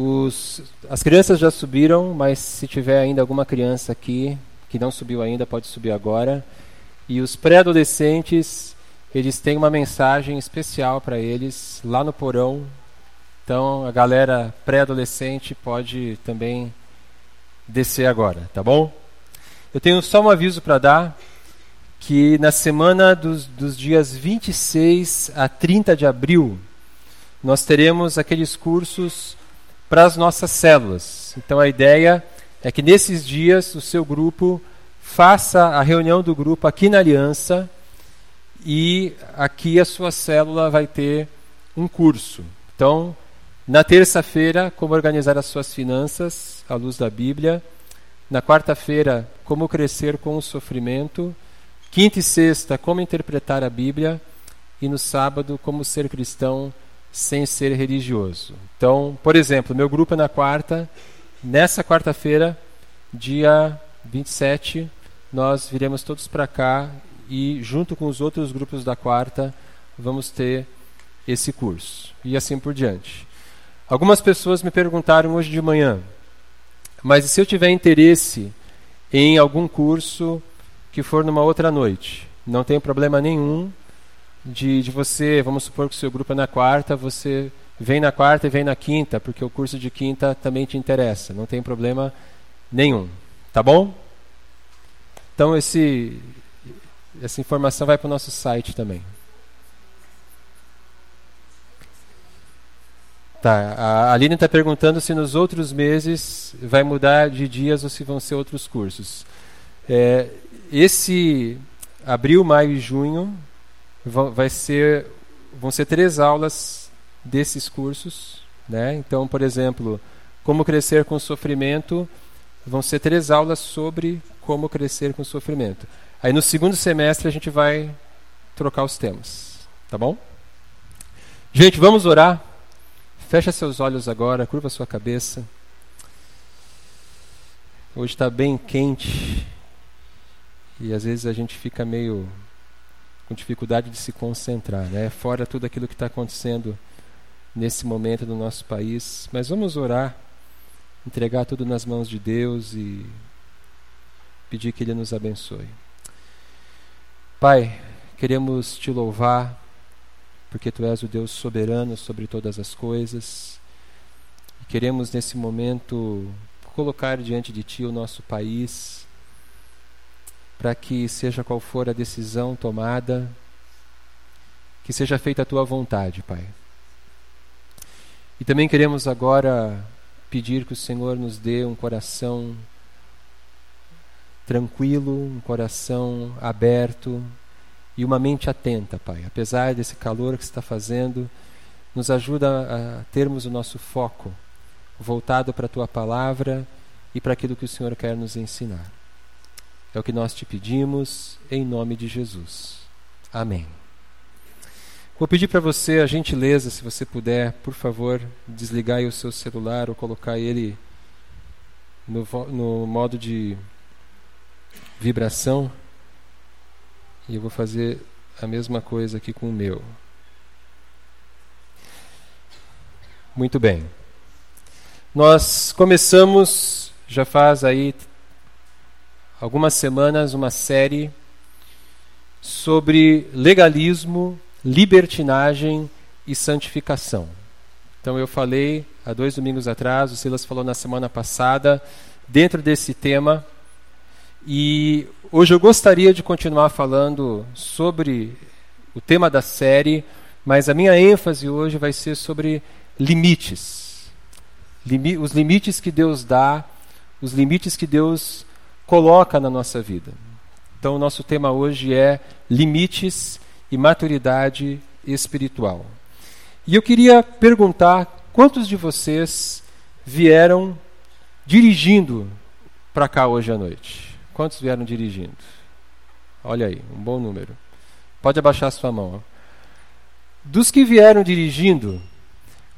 Os, as crianças já subiram, mas se tiver ainda alguma criança aqui que não subiu ainda, pode subir agora. E os pré-adolescentes, eles têm uma mensagem especial para eles lá no porão. Então a galera pré-adolescente pode também descer agora, tá bom? Eu tenho só um aviso para dar que na semana dos, dos dias 26 a 30 de abril nós teremos aqueles cursos para as nossas células. Então a ideia é que nesses dias o seu grupo faça a reunião do grupo aqui na Aliança e aqui a sua célula vai ter um curso. Então, na terça-feira, como organizar as suas finanças à luz da Bíblia. Na quarta-feira, como crescer com o sofrimento. Quinta e sexta, como interpretar a Bíblia. E no sábado, como ser cristão sem ser religioso. Então, por exemplo, meu grupo é na quarta. Nessa quarta-feira, dia 27, nós viremos todos para cá e, junto com os outros grupos da quarta, vamos ter esse curso. E assim por diante. Algumas pessoas me perguntaram hoje de manhã, mas e se eu tiver interesse em algum curso que for numa outra noite? Não tem problema nenhum de, de você, vamos supor que o seu grupo é na quarta, você vem na quarta e vem na quinta, porque o curso de quinta também te interessa. Não tem problema nenhum. Tá bom? Então esse, essa informação vai para o nosso site também. Tá, a Aline está perguntando se nos outros meses vai mudar de dias ou se vão ser outros cursos. É, esse abril, maio e junho vão, vai ser, vão ser três aulas desses cursos. Né? Então, por exemplo, como crescer com sofrimento, vão ser três aulas sobre como crescer com sofrimento. Aí no segundo semestre a gente vai trocar os temas, tá bom? Gente, vamos orar. Fecha seus olhos agora, curva sua cabeça. Hoje está bem quente e às vezes a gente fica meio com dificuldade de se concentrar, né? Fora tudo aquilo que está acontecendo nesse momento no nosso país. Mas vamos orar, entregar tudo nas mãos de Deus e pedir que Ele nos abençoe. Pai, queremos te louvar porque tu és o Deus soberano sobre todas as coisas. Queremos nesse momento colocar diante de ti o nosso país, para que seja qual for a decisão tomada, que seja feita a tua vontade, Pai. E também queremos agora pedir que o Senhor nos dê um coração tranquilo, um coração aberto, e uma mente atenta, Pai. Apesar desse calor que está fazendo, nos ajuda a termos o nosso foco voltado para a tua palavra e para aquilo que o Senhor quer nos ensinar. É o que nós te pedimos, em nome de Jesus. Amém. Vou pedir para você a gentileza, se você puder, por favor, desligar o seu celular ou colocar ele no, no modo de vibração. E eu vou fazer a mesma coisa aqui com o meu. Muito bem. Nós começamos, já faz aí algumas semanas, uma série sobre legalismo, libertinagem e santificação. Então eu falei há dois domingos atrás, o Silas falou na semana passada, dentro desse tema, e Hoje eu gostaria de continuar falando sobre o tema da série, mas a minha ênfase hoje vai ser sobre limites. Limi os limites que Deus dá, os limites que Deus coloca na nossa vida. Então, o nosso tema hoje é limites e maturidade espiritual. E eu queria perguntar quantos de vocês vieram dirigindo para cá hoje à noite? Quantos vieram dirigindo? Olha aí, um bom número. Pode abaixar sua mão. Dos que vieram dirigindo,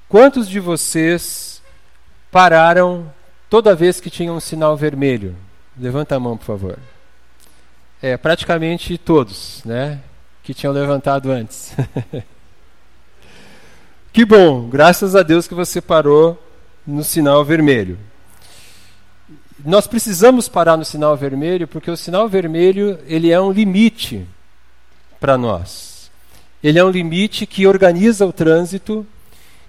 quantos de vocês pararam toda vez que tinha um sinal vermelho? Levanta a mão, por favor. É, praticamente todos, né? Que tinham levantado antes. que bom, graças a Deus que você parou no sinal vermelho. Nós precisamos parar no sinal vermelho porque o sinal vermelho ele é um limite para nós. Ele é um limite que organiza o trânsito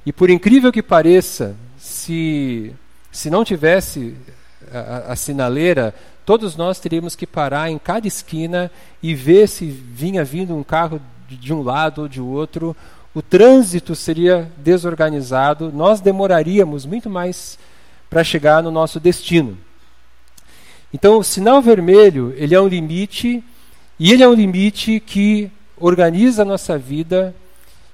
e por incrível que pareça, se se não tivesse a, a, sinaleira, todos nós teríamos que parar em cada esquina e ver se vinha vindo um carro de, um lado ou de outro. O trânsito seria desorganizado, nós demoraríamos muito mais para chegar no nosso destino. Então, o sinal vermelho, ele é um limite, e ele é um limite que organiza a nossa vida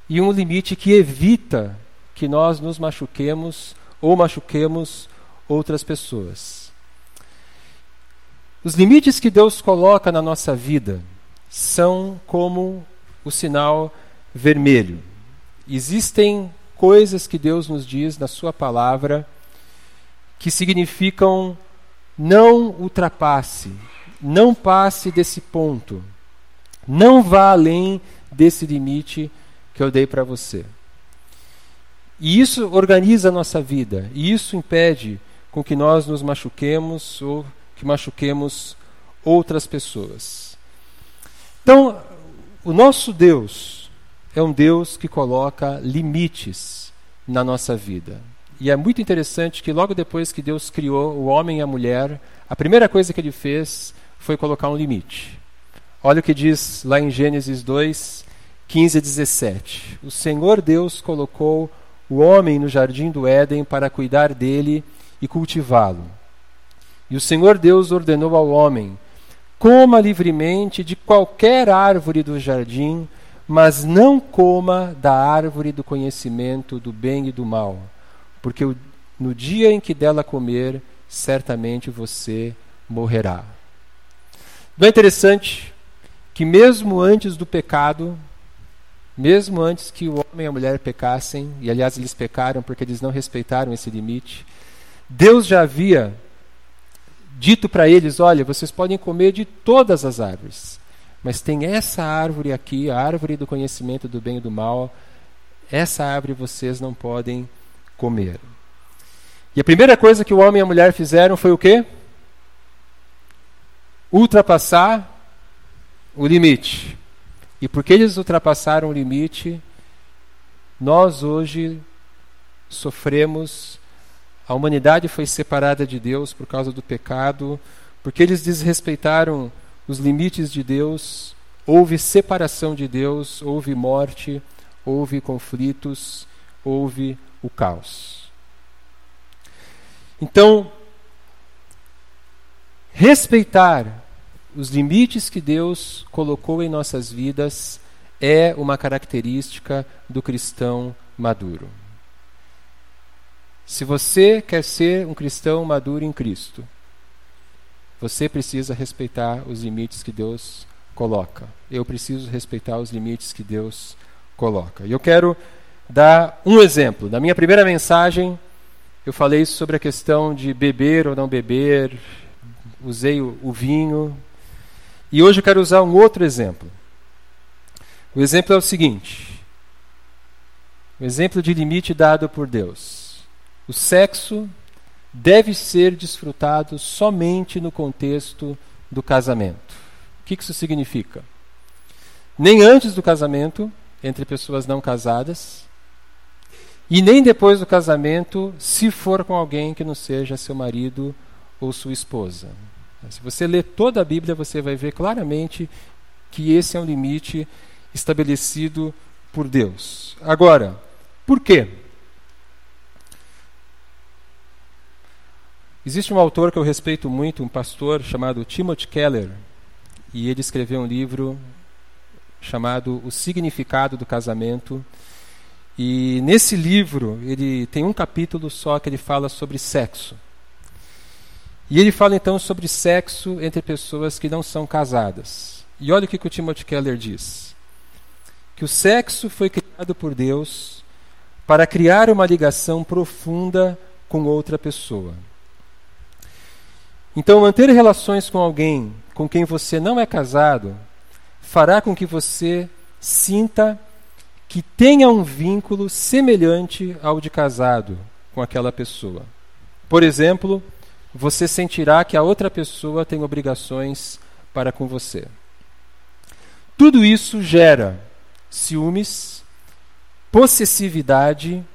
e um limite que evita que nós nos machuquemos ou machuquemos outras pessoas. Os limites que Deus coloca na nossa vida são como o sinal vermelho. Existem coisas que Deus nos diz na Sua palavra que significam não ultrapasse, não passe desse ponto, não vá além desse limite que eu dei para você. E isso organiza a nossa vida, e isso impede com que nós nos machuquemos ou que machuquemos outras pessoas. Então, o nosso Deus é um Deus que coloca limites na nossa vida. E é muito interessante que logo depois que Deus criou o homem e a mulher, a primeira coisa que ele fez foi colocar um limite. Olha o que diz lá em Gênesis 2, 15 e 17. O Senhor Deus colocou o homem no jardim do Éden para cuidar dele e cultivá-lo. E o Senhor Deus ordenou ao homem: coma livremente de qualquer árvore do jardim, mas não coma da árvore do conhecimento do bem e do mal, porque no dia em que dela comer, certamente você morrerá. Não é interessante que, mesmo antes do pecado, mesmo antes que o homem e a mulher pecassem, e aliás eles pecaram porque eles não respeitaram esse limite, Deus já havia dito para eles: olha, vocês podem comer de todas as árvores, mas tem essa árvore aqui, a árvore do conhecimento do bem e do mal, essa árvore vocês não podem comer. E a primeira coisa que o homem e a mulher fizeram foi o quê? Ultrapassar o limite. E porque eles ultrapassaram o limite, nós hoje sofremos a humanidade foi separada de Deus por causa do pecado, porque eles desrespeitaram os limites de Deus, houve separação de Deus, houve morte, houve conflitos, houve o caos. Então, respeitar os limites que Deus colocou em nossas vidas é uma característica do cristão maduro. Se você quer ser um cristão maduro em Cristo, você precisa respeitar os limites que Deus coloca. Eu preciso respeitar os limites que Deus coloca. E eu quero dar um exemplo. Na minha primeira mensagem, eu falei sobre a questão de beber ou não beber, usei o, o vinho. E hoje eu quero usar um outro exemplo. O exemplo é o seguinte: o exemplo de limite dado por Deus. O sexo deve ser desfrutado somente no contexto do casamento. O que isso significa? Nem antes do casamento, entre pessoas não casadas, e nem depois do casamento, se for com alguém que não seja seu marido ou sua esposa. Se você ler toda a Bíblia, você vai ver claramente que esse é um limite estabelecido por Deus. Agora, por quê? Existe um autor que eu respeito muito, um pastor chamado Timothy Keller, e ele escreveu um livro chamado O Significado do Casamento. E nesse livro, ele tem um capítulo só que ele fala sobre sexo. E ele fala então sobre sexo entre pessoas que não são casadas. E olha o que, que o Timothy Keller diz: que o sexo foi criado por Deus para criar uma ligação profunda com outra pessoa. Então, manter relações com alguém com quem você não é casado fará com que você sinta que tenha um vínculo semelhante ao de casado com aquela pessoa. Por exemplo, você sentirá que a outra pessoa tem obrigações para com você. Tudo isso gera ciúmes, possessividade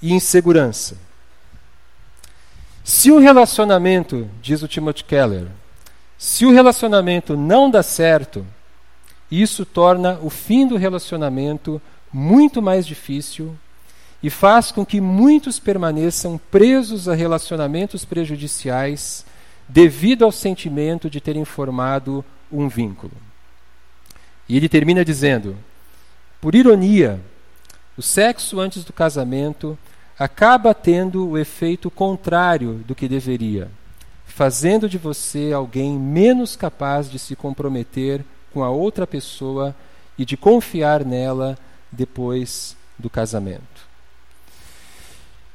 e insegurança. Se o relacionamento, diz o Timothy Keller, se o relacionamento não dá certo, isso torna o fim do relacionamento muito mais difícil e faz com que muitos permaneçam presos a relacionamentos prejudiciais devido ao sentimento de terem formado um vínculo. E ele termina dizendo: por ironia, o sexo antes do casamento acaba tendo o efeito contrário do que deveria, fazendo de você alguém menos capaz de se comprometer com a outra pessoa e de confiar nela depois do casamento.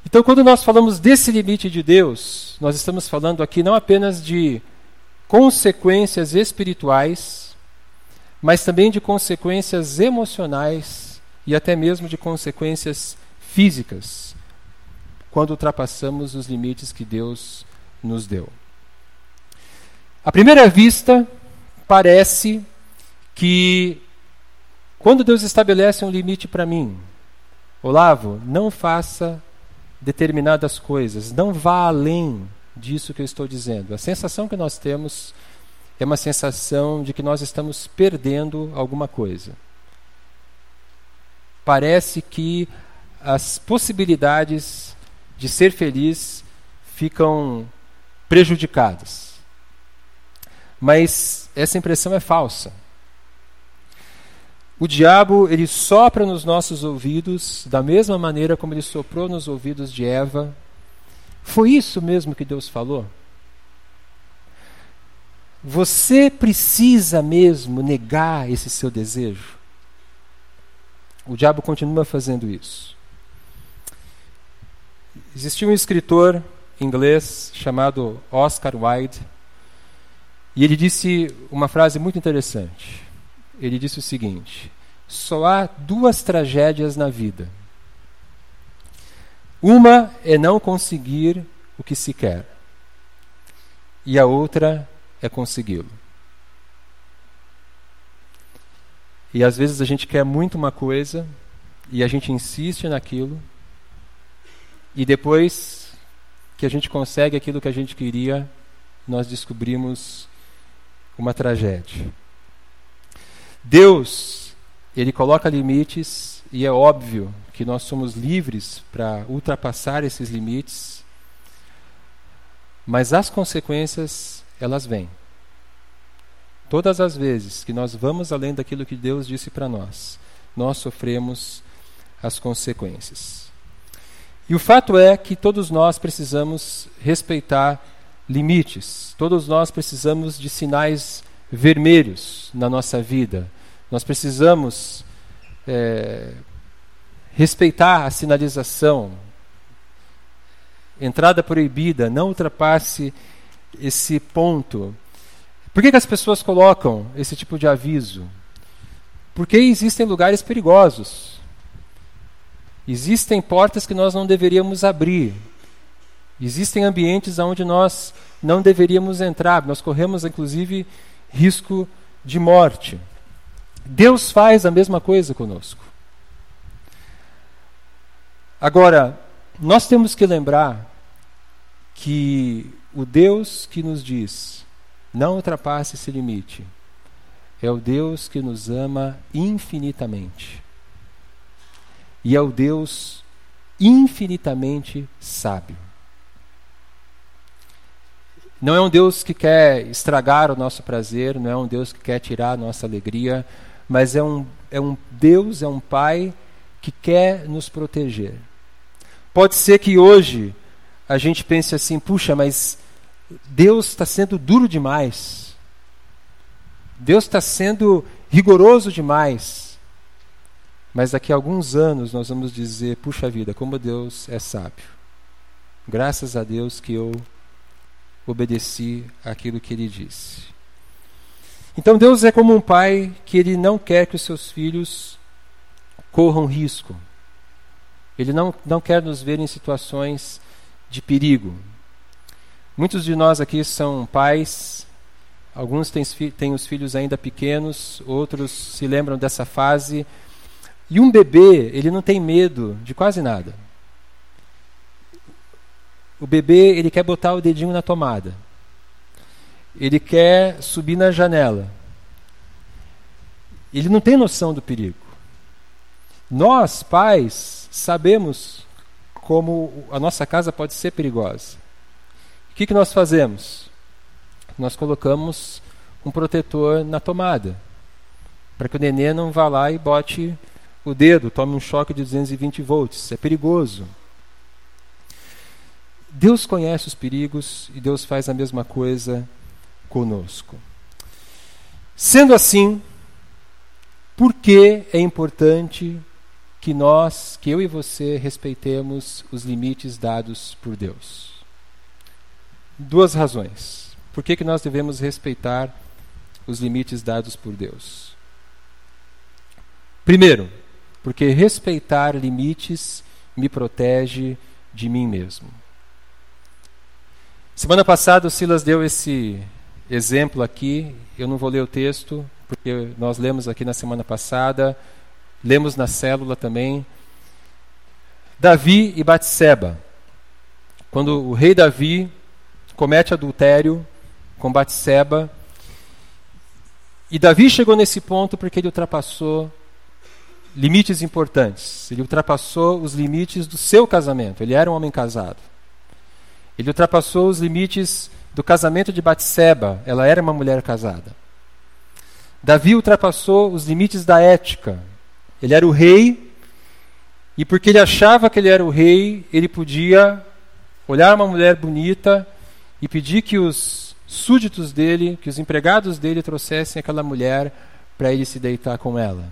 Então, quando nós falamos desse limite de Deus, nós estamos falando aqui não apenas de consequências espirituais, mas também de consequências emocionais e até mesmo de consequências físicas, quando ultrapassamos os limites que Deus nos deu. À primeira vista, parece que quando Deus estabelece um limite para mim, Olavo, não faça determinadas coisas, não vá além disso que eu estou dizendo. A sensação que nós temos é uma sensação de que nós estamos perdendo alguma coisa. Parece que as possibilidades de ser feliz ficam prejudicadas. Mas essa impressão é falsa. O diabo, ele sopra nos nossos ouvidos da mesma maneira como ele soprou nos ouvidos de Eva. Foi isso mesmo que Deus falou? Você precisa mesmo negar esse seu desejo? O diabo continua fazendo isso. Existia um escritor inglês chamado Oscar Wilde, e ele disse uma frase muito interessante ele disse o seguinte: só há duas tragédias na vida. Uma é não conseguir o que se quer, e a outra é consegui-lo. E às vezes a gente quer muito uma coisa e a gente insiste naquilo, e depois que a gente consegue aquilo que a gente queria, nós descobrimos uma tragédia. Deus, ele coloca limites e é óbvio que nós somos livres para ultrapassar esses limites, mas as consequências, elas vêm. Todas as vezes que nós vamos além daquilo que Deus disse para nós, nós sofremos as consequências. E o fato é que todos nós precisamos respeitar limites, todos nós precisamos de sinais vermelhos na nossa vida. Nós precisamos é, respeitar a sinalização. Entrada proibida, não ultrapasse esse ponto. Por que, que as pessoas colocam esse tipo de aviso? Porque existem lugares perigosos. Existem portas que nós não deveríamos abrir. Existem ambientes onde nós não deveríamos entrar. Nós corremos, inclusive, risco de morte. Deus faz a mesma coisa conosco. Agora, nós temos que lembrar que o Deus que nos diz não ultrapasse esse limite é o Deus que nos ama infinitamente. E é o Deus infinitamente sábio. Não é um Deus que quer estragar o nosso prazer, não é um Deus que quer tirar a nossa alegria, mas é um, é um Deus, é um Pai que quer nos proteger. Pode ser que hoje a gente pense assim: puxa, mas Deus está sendo duro demais. Deus está sendo rigoroso demais. Mas daqui a alguns anos nós vamos dizer: puxa vida, como Deus é sábio. Graças a Deus que eu obedeci aquilo que ele disse. Então Deus é como um pai que ele não quer que os seus filhos corram risco. Ele não, não quer nos ver em situações de perigo. Muitos de nós aqui são pais, alguns têm, têm os filhos ainda pequenos, outros se lembram dessa fase. E um bebê, ele não tem medo de quase nada. O bebê, ele quer botar o dedinho na tomada. Ele quer subir na janela. Ele não tem noção do perigo. Nós, pais, sabemos como a nossa casa pode ser perigosa. O que, que nós fazemos? Nós colocamos um protetor na tomada, para que o nenê não vá lá e bote o dedo, tome um choque de 220 volts. É perigoso. Deus conhece os perigos e Deus faz a mesma coisa conosco. Sendo assim, por que é importante que nós, que eu e você, respeitemos os limites dados por Deus? Duas razões. Por que, que nós devemos respeitar os limites dados por Deus? Primeiro, porque respeitar limites me protege de mim mesmo. Semana passada o Silas deu esse exemplo aqui. Eu não vou ler o texto, porque nós lemos aqui na semana passada, lemos na célula também. Davi e Batseba. Quando o rei Davi comete adultério com Batseba, e Davi chegou nesse ponto porque ele ultrapassou limites importantes. Ele ultrapassou os limites do seu casamento. Ele era um homem casado. Ele ultrapassou os limites do casamento de Batseba, ela era uma mulher casada. Davi ultrapassou os limites da ética. Ele era o rei, e porque ele achava que ele era o rei, ele podia olhar uma mulher bonita e pedir que os súditos dele, que os empregados dele trouxessem aquela mulher para ele se deitar com ela.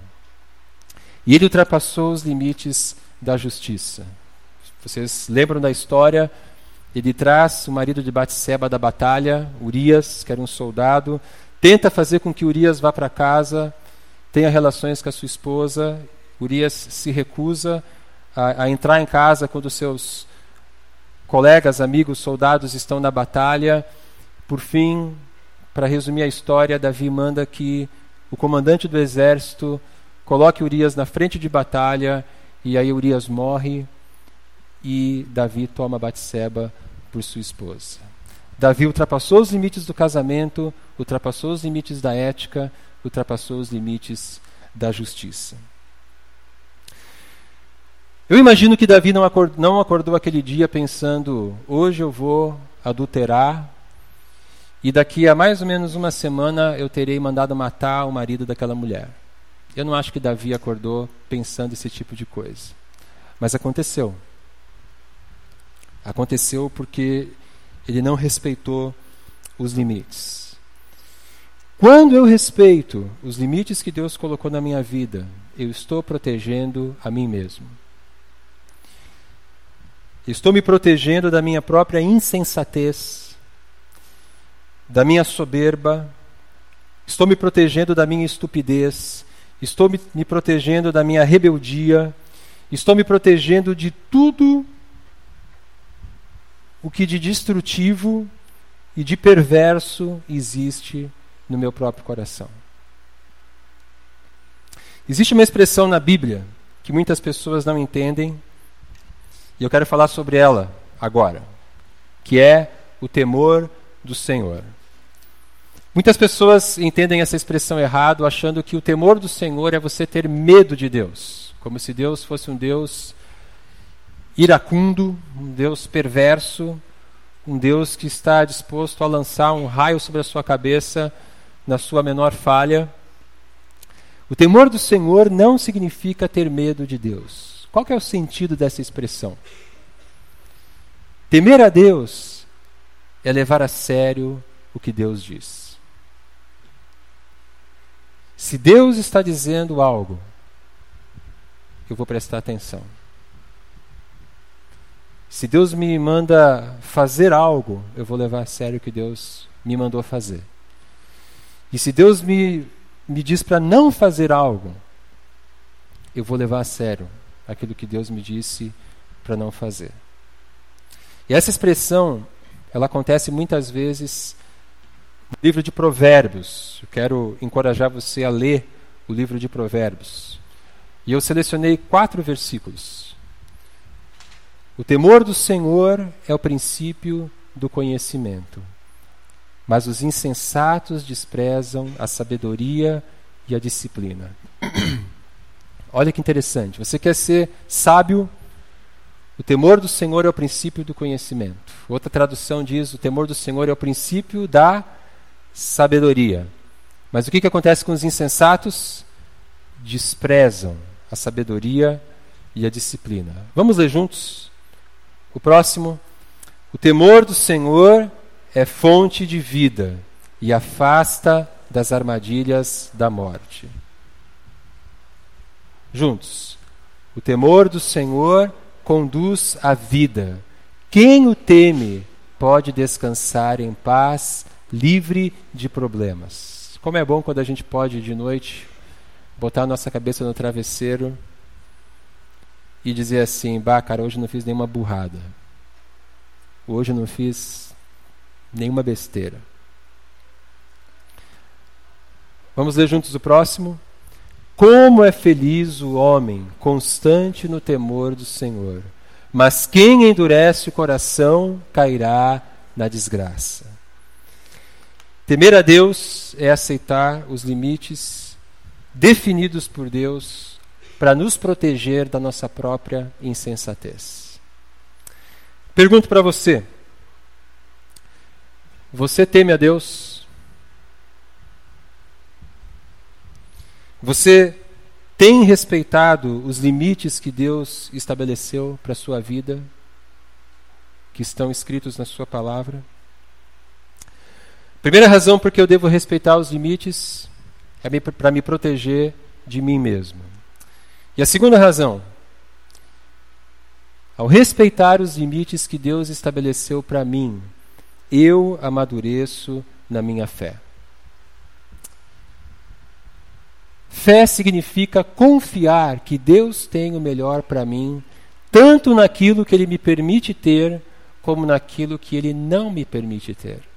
E ele ultrapassou os limites da justiça. Vocês lembram da história ele traz o marido de Batseba da batalha, Urias, que era um soldado, tenta fazer com que Urias vá para casa, tenha relações com a sua esposa. Urias se recusa a, a entrar em casa quando seus colegas, amigos, soldados estão na batalha. Por fim, para resumir a história, Davi manda que o comandante do exército coloque Urias na frente de batalha e aí Urias morre e Davi toma Batseba por sua esposa. Davi ultrapassou os limites do casamento, ultrapassou os limites da ética, ultrapassou os limites da justiça. Eu imagino que Davi não acordou, não acordou aquele dia pensando: hoje eu vou adulterar e daqui a mais ou menos uma semana eu terei mandado matar o marido daquela mulher. Eu não acho que Davi acordou pensando esse tipo de coisa. Mas aconteceu. Aconteceu porque ele não respeitou os limites. Quando eu respeito os limites que Deus colocou na minha vida, eu estou protegendo a mim mesmo. Estou me protegendo da minha própria insensatez, da minha soberba, estou me protegendo da minha estupidez, estou me, me protegendo da minha rebeldia, estou me protegendo de tudo o que de destrutivo e de perverso existe no meu próprio coração. Existe uma expressão na Bíblia que muitas pessoas não entendem, e eu quero falar sobre ela agora, que é o temor do Senhor. Muitas pessoas entendem essa expressão errado, achando que o temor do Senhor é você ter medo de Deus, como se Deus fosse um Deus iracundo, um Deus perverso, um Deus que está disposto a lançar um raio sobre a sua cabeça na sua menor falha. O temor do Senhor não significa ter medo de Deus. Qual é o sentido dessa expressão? Temer a Deus é levar a sério o que Deus diz. Se Deus está dizendo algo, eu vou prestar atenção. Se Deus me manda fazer algo, eu vou levar a sério o que Deus me mandou fazer. E se Deus me, me diz para não fazer algo, eu vou levar a sério aquilo que Deus me disse para não fazer. E essa expressão, ela acontece muitas vezes no livro de Provérbios. Eu quero encorajar você a ler o livro de Provérbios. E eu selecionei quatro versículos. O temor do Senhor é o princípio do conhecimento, mas os insensatos desprezam a sabedoria e a disciplina. Olha que interessante. Você quer ser sábio? O temor do Senhor é o princípio do conhecimento. Outra tradução diz: o temor do Senhor é o princípio da sabedoria. Mas o que, que acontece com os insensatos? Desprezam a sabedoria e a disciplina. Vamos ler juntos? O próximo. O temor do Senhor é fonte de vida e afasta das armadilhas da morte. Juntos. O temor do Senhor conduz à vida. Quem o teme pode descansar em paz, livre de problemas. Como é bom quando a gente pode de noite botar a nossa cabeça no travesseiro e dizer assim: "Bah, cara, hoje não fiz nenhuma burrada. Hoje não fiz nenhuma besteira." Vamos ler juntos o próximo. Como é feliz o homem constante no temor do Senhor, mas quem endurece o coração cairá na desgraça. Temer a Deus é aceitar os limites definidos por Deus para nos proteger da nossa própria insensatez. Pergunto para você: você teme a Deus? Você tem respeitado os limites que Deus estabeleceu para a sua vida, que estão escritos na Sua palavra? Primeira razão porque eu devo respeitar os limites é para me proteger de mim mesmo. E a segunda razão, ao respeitar os limites que Deus estabeleceu para mim, eu amadureço na minha fé. Fé significa confiar que Deus tem o melhor para mim, tanto naquilo que Ele me permite ter, como naquilo que Ele não me permite ter.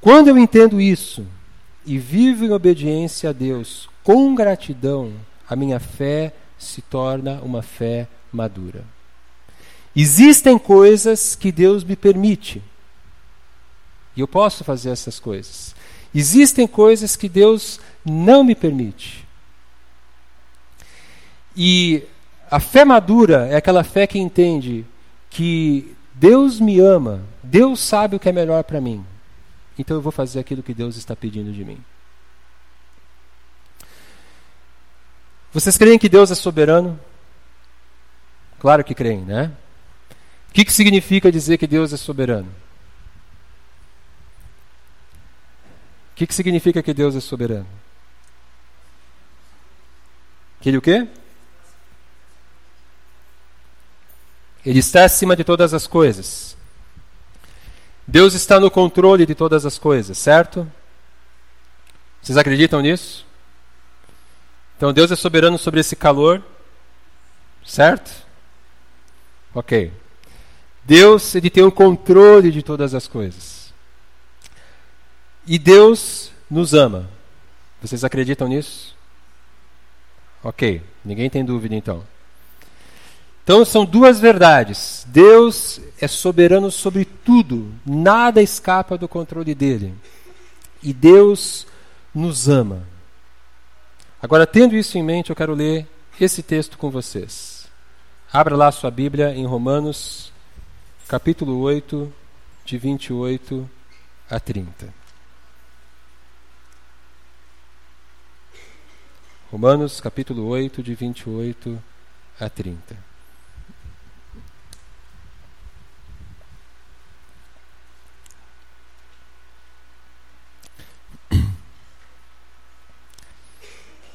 Quando eu entendo isso e vivo em obediência a Deus com gratidão, a minha fé se torna uma fé madura. Existem coisas que Deus me permite. E eu posso fazer essas coisas. Existem coisas que Deus não me permite. E a fé madura é aquela fé que entende que Deus me ama, Deus sabe o que é melhor para mim. Então eu vou fazer aquilo que Deus está pedindo de mim. Vocês creem que Deus é soberano? Claro que creem, né? O que, que significa dizer que Deus é soberano? que, que significa que Deus é soberano? Que ele o quê? Ele está acima de todas as coisas. Deus está no controle de todas as coisas, certo? Vocês acreditam nisso? Então Deus é soberano sobre esse calor, certo? Ok. Deus ele tem o controle de todas as coisas. E Deus nos ama. Vocês acreditam nisso? Ok, ninguém tem dúvida então. Então são duas verdades. Deus é soberano sobre tudo, nada escapa do controle dele. E Deus nos ama. Agora, tendo isso em mente, eu quero ler esse texto com vocês. Abra lá sua Bíblia em Romanos, capítulo 8, de 28 a 30. Romanos capítulo 8, de 28 a 30.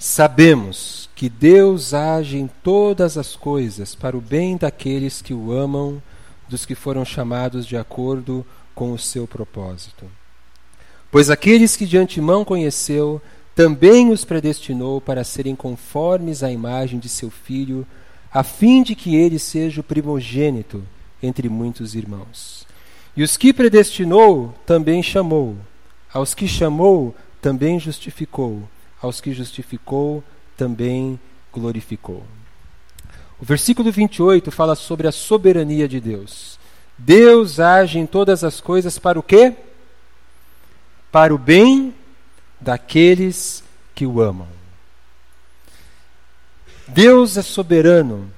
Sabemos que Deus age em todas as coisas para o bem daqueles que o amam, dos que foram chamados de acordo com o seu propósito. Pois aqueles que de antemão conheceu, também os predestinou para serem conformes à imagem de seu filho, a fim de que ele seja o primogênito entre muitos irmãos. E os que predestinou, também chamou. Aos que chamou, também justificou. Aos que justificou, também glorificou. O versículo 28 fala sobre a soberania de Deus. Deus age em todas as coisas para o quê? Para o bem daqueles que o amam. Deus é soberano.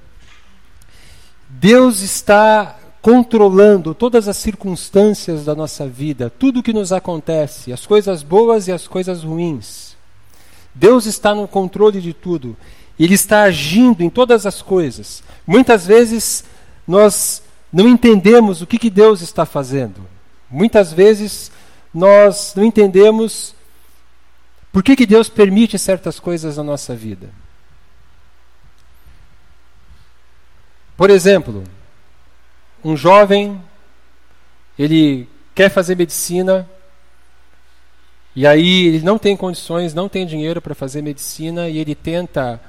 Deus está controlando todas as circunstâncias da nossa vida, tudo o que nos acontece, as coisas boas e as coisas ruins. Deus está no controle de tudo. Ele está agindo em todas as coisas. Muitas vezes nós não entendemos o que, que Deus está fazendo. Muitas vezes nós não entendemos por que, que Deus permite certas coisas na nossa vida. Por exemplo, um jovem, ele quer fazer medicina, e aí ele não tem condições, não tem dinheiro para fazer medicina, e ele tenta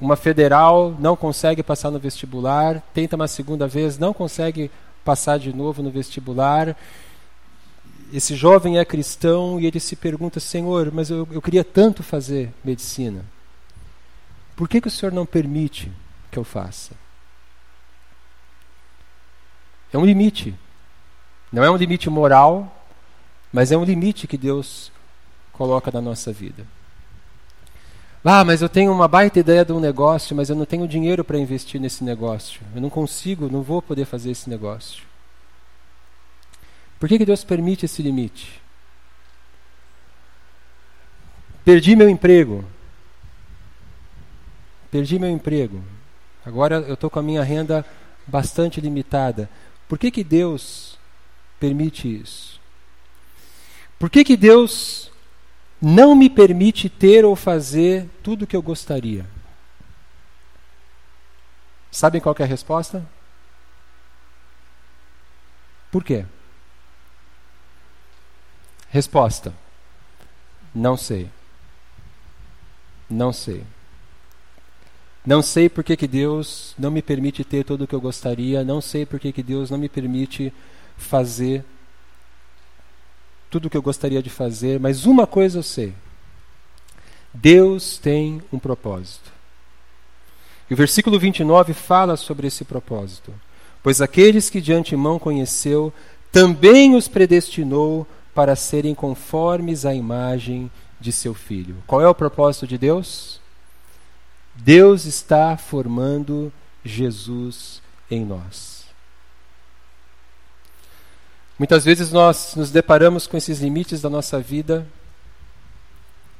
uma federal, não consegue passar no vestibular, tenta uma segunda vez, não consegue passar de novo no vestibular. Esse jovem é cristão e ele se pergunta: Senhor, mas eu, eu queria tanto fazer medicina. Por que, que o Senhor não permite que eu faça? É um limite. Não é um limite moral, mas é um limite que Deus coloca na nossa vida. Ah, mas eu tenho uma baita ideia de um negócio, mas eu não tenho dinheiro para investir nesse negócio. Eu não consigo, não vou poder fazer esse negócio. Por que, que Deus permite esse limite? Perdi meu emprego. Perdi meu emprego. Agora eu estou com a minha renda bastante limitada. Por que, que Deus permite isso? Por que, que Deus não me permite ter ou fazer tudo o que eu gostaria. Sabem qual é a resposta? Por quê? Resposta: Não sei. Não sei. Não sei por que, que Deus não me permite ter tudo o que eu gostaria. Não sei por que, que Deus não me permite fazer tudo o que eu gostaria de fazer, mas uma coisa eu sei: Deus tem um propósito. E o versículo 29 fala sobre esse propósito. Pois aqueles que de antemão conheceu, também os predestinou para serem conformes à imagem de seu filho. Qual é o propósito de Deus? Deus está formando Jesus em nós. Muitas vezes nós nos deparamos com esses limites da nossa vida.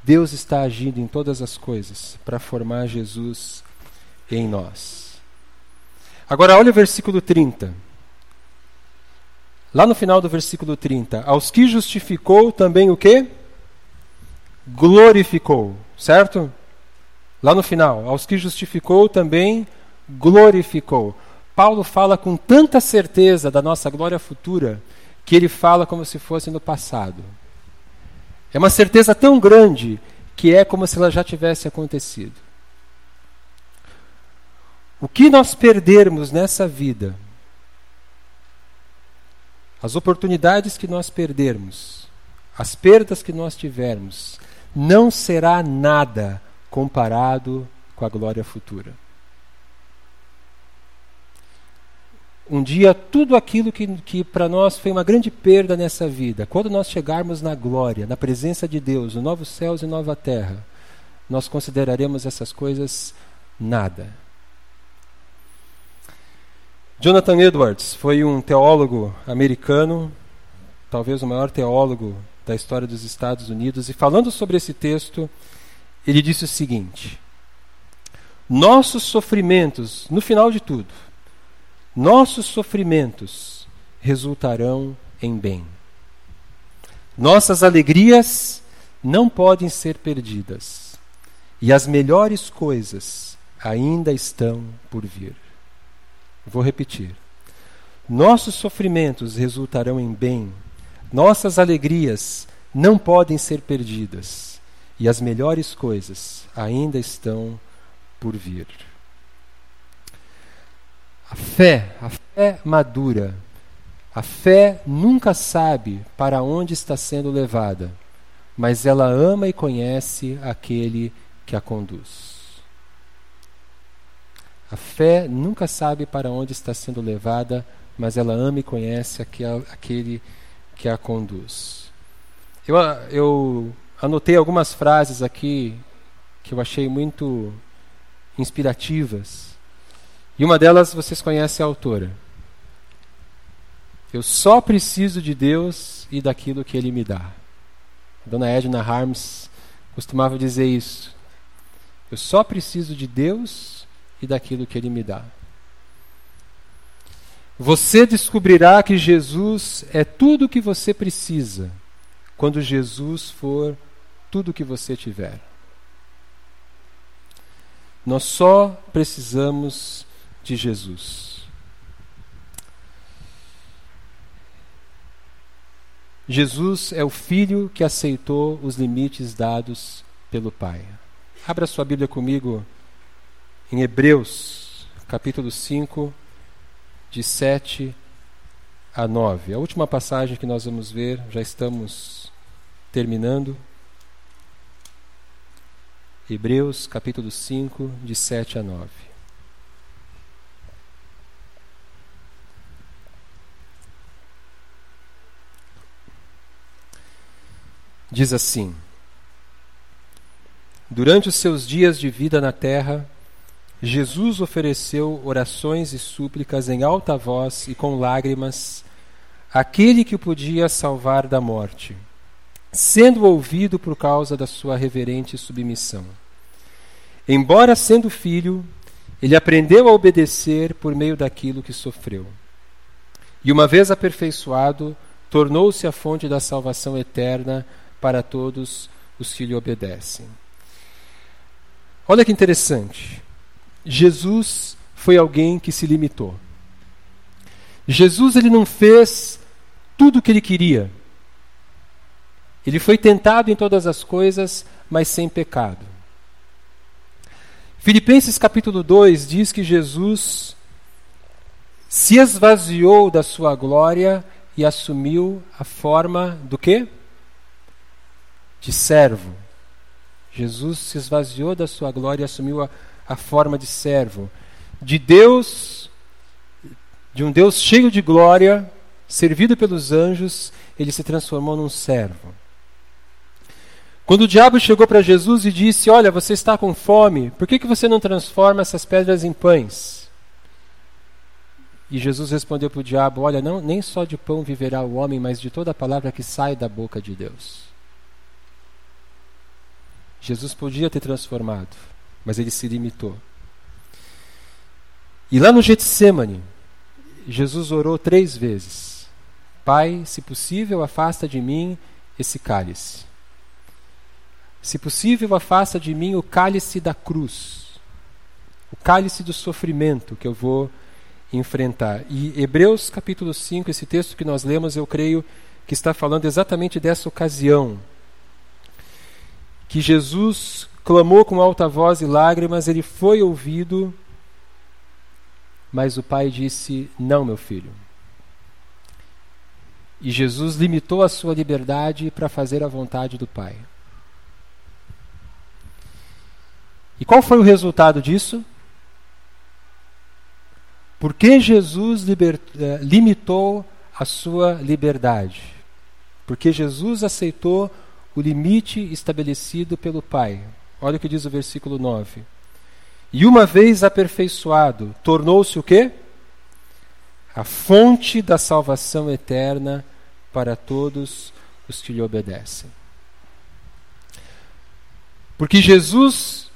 Deus está agindo em todas as coisas para formar Jesus em nós. Agora, olha o versículo 30. Lá no final do versículo 30, aos que justificou também o que? Glorificou, certo? Lá no final, aos que justificou também glorificou. Paulo fala com tanta certeza da nossa glória futura que ele fala como se fosse no passado. É uma certeza tão grande que é como se ela já tivesse acontecido. O que nós perdermos nessa vida, as oportunidades que nós perdermos, as perdas que nós tivermos, não será nada comparado com a glória futura. Um dia tudo aquilo que, que para nós foi uma grande perda nessa vida, quando nós chegarmos na glória, na presença de Deus, no novos céus e nova terra, nós consideraremos essas coisas nada. Jonathan Edwards foi um teólogo americano, talvez o maior teólogo da história dos Estados Unidos, e falando sobre esse texto, ele disse o seguinte: Nossos sofrimentos, no final de tudo, nossos sofrimentos resultarão em bem. Nossas alegrias não podem ser perdidas, e as melhores coisas ainda estão por vir. Vou repetir. Nossos sofrimentos resultarão em bem, nossas alegrias não podem ser perdidas, e as melhores coisas ainda estão por vir. A fé, a fé madura, a fé nunca sabe para onde está sendo levada, mas ela ama e conhece aquele que a conduz. A fé nunca sabe para onde está sendo levada, mas ela ama e conhece aquele que a conduz. Eu, eu anotei algumas frases aqui que eu achei muito inspirativas. E uma delas vocês conhecem a autora. Eu só preciso de Deus e daquilo que Ele me dá. A dona Edna Harms costumava dizer isso. Eu só preciso de Deus e daquilo que Ele me dá. Você descobrirá que Jesus é tudo o que você precisa quando Jesus for tudo o que você tiver. Nós só precisamos de Jesus. Jesus é o filho que aceitou os limites dados pelo Pai. Abra sua Bíblia comigo em Hebreus, capítulo 5, de 7 a 9. A última passagem que nós vamos ver, já estamos terminando. Hebreus capítulo 5, de 7 a 9. Diz assim: Durante os seus dias de vida na terra, Jesus ofereceu orações e súplicas em alta voz e com lágrimas àquele que o podia salvar da morte, sendo ouvido por causa da sua reverente submissão. Embora sendo filho, ele aprendeu a obedecer por meio daquilo que sofreu. E uma vez aperfeiçoado, tornou-se a fonte da salvação eterna para todos os que lhe obedecem. Olha que interessante. Jesus foi alguém que se limitou. Jesus ele não fez tudo o que ele queria. Ele foi tentado em todas as coisas, mas sem pecado. Filipenses capítulo 2 diz que Jesus se esvaziou da sua glória e assumiu a forma do quê? De servo. Jesus se esvaziou da sua glória e assumiu a, a forma de servo, de Deus, de um Deus cheio de glória, servido pelos anjos, ele se transformou num servo. Quando o diabo chegou para Jesus e disse: Olha, você está com fome, por que, que você não transforma essas pedras em pães? E Jesus respondeu para o diabo: Olha, não, nem só de pão viverá o homem, mas de toda a palavra que sai da boca de Deus. Jesus podia ter transformado, mas ele se limitou. E lá no Getsemane, Jesus orou três vezes: Pai, se possível, afasta de mim esse cálice. Se possível, afasta de mim o cálice da cruz, o cálice do sofrimento que eu vou enfrentar. E Hebreus capítulo 5, esse texto que nós lemos, eu creio que está falando exatamente dessa ocasião. Que Jesus clamou com alta voz e lágrimas, ele foi ouvido, mas o pai disse: Não, meu filho. E Jesus limitou a sua liberdade para fazer a vontade do Pai. E qual foi o resultado disso? Porque Jesus liber, eh, limitou a sua liberdade? Porque Jesus aceitou o limite estabelecido pelo Pai. Olha o que diz o versículo 9. E uma vez aperfeiçoado, tornou-se o quê? A fonte da salvação eterna para todos os que lhe obedecem. Porque Jesus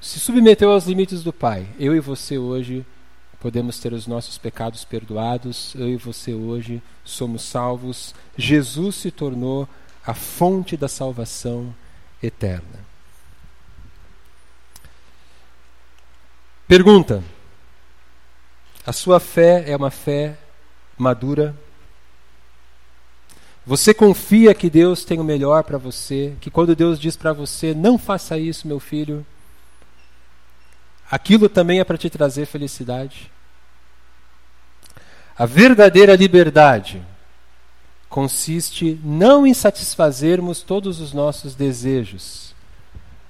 se submeteu aos limites do Pai. Eu e você hoje podemos ter os nossos pecados perdoados, eu e você hoje somos salvos. Jesus se tornou a fonte da salvação eterna. Pergunta: A sua fé é uma fé madura? Você confia que Deus tem o melhor para você, que quando Deus diz para você, não faça isso, meu filho, aquilo também é para te trazer felicidade. A verdadeira liberdade consiste não em satisfazermos todos os nossos desejos,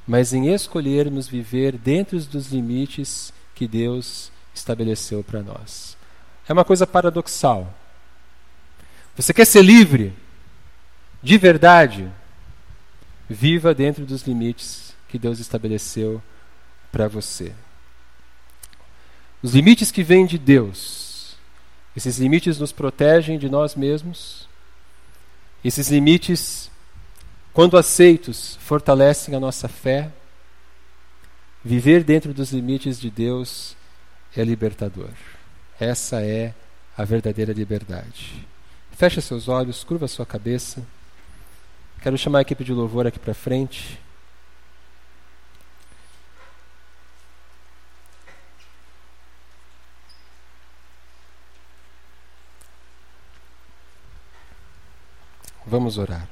mas em escolhermos viver dentro dos limites que Deus estabeleceu para nós. É uma coisa paradoxal. Você quer ser livre? De verdade? Viva dentro dos limites que Deus estabeleceu para você. Os limites que vêm de Deus, esses limites nos protegem de nós mesmos. Esses limites, quando aceitos, fortalecem a nossa fé. Viver dentro dos limites de Deus é libertador. Essa é a verdadeira liberdade. Feche seus olhos, curva sua cabeça. Quero chamar a equipe de louvor aqui para frente. Vamos orar.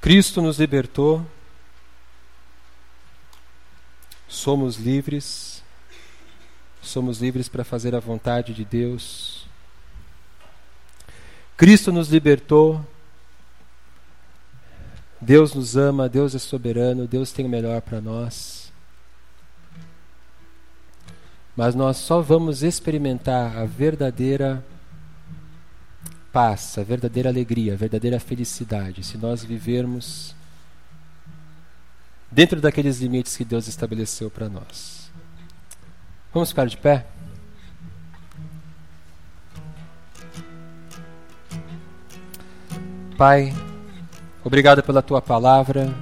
Cristo nos libertou, somos livres, somos livres para fazer a vontade de Deus. Cristo nos libertou, Deus nos ama, Deus é soberano, Deus tem o melhor para nós. Mas nós só vamos experimentar a verdadeira paz, a verdadeira alegria, a verdadeira felicidade se nós vivermos dentro daqueles limites que Deus estabeleceu para nós. Vamos ficar de pé? Pai, obrigado pela tua palavra.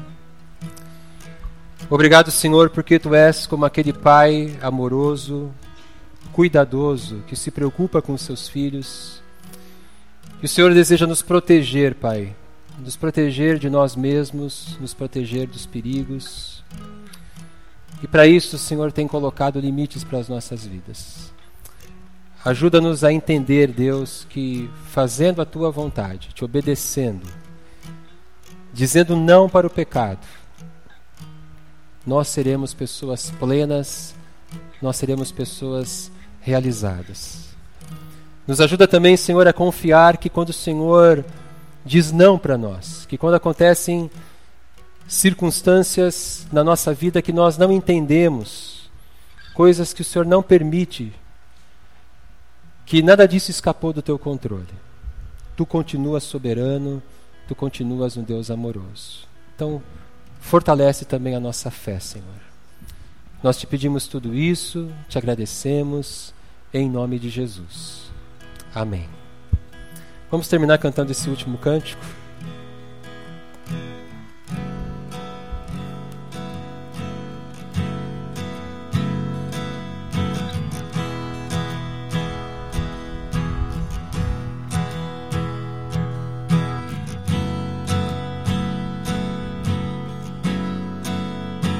Obrigado, Senhor, porque tu és como aquele pai amoroso, cuidadoso, que se preocupa com seus filhos. E o Senhor deseja nos proteger, Pai, nos proteger de nós mesmos, nos proteger dos perigos. E para isso o Senhor tem colocado limites para as nossas vidas. Ajuda-nos a entender, Deus, que fazendo a tua vontade, te obedecendo, dizendo não para o pecado, nós seremos pessoas plenas, nós seremos pessoas realizadas. Nos ajuda também, Senhor, a confiar que quando o Senhor diz não para nós, que quando acontecem circunstâncias na nossa vida que nós não entendemos, coisas que o Senhor não permite, que nada disso escapou do teu controle. Tu continuas soberano, tu continuas um Deus amoroso. Então, fortalece também a nossa fé, Senhor. Nós te pedimos tudo isso, te agradecemos, em nome de Jesus. Amém. Vamos terminar cantando esse último cântico.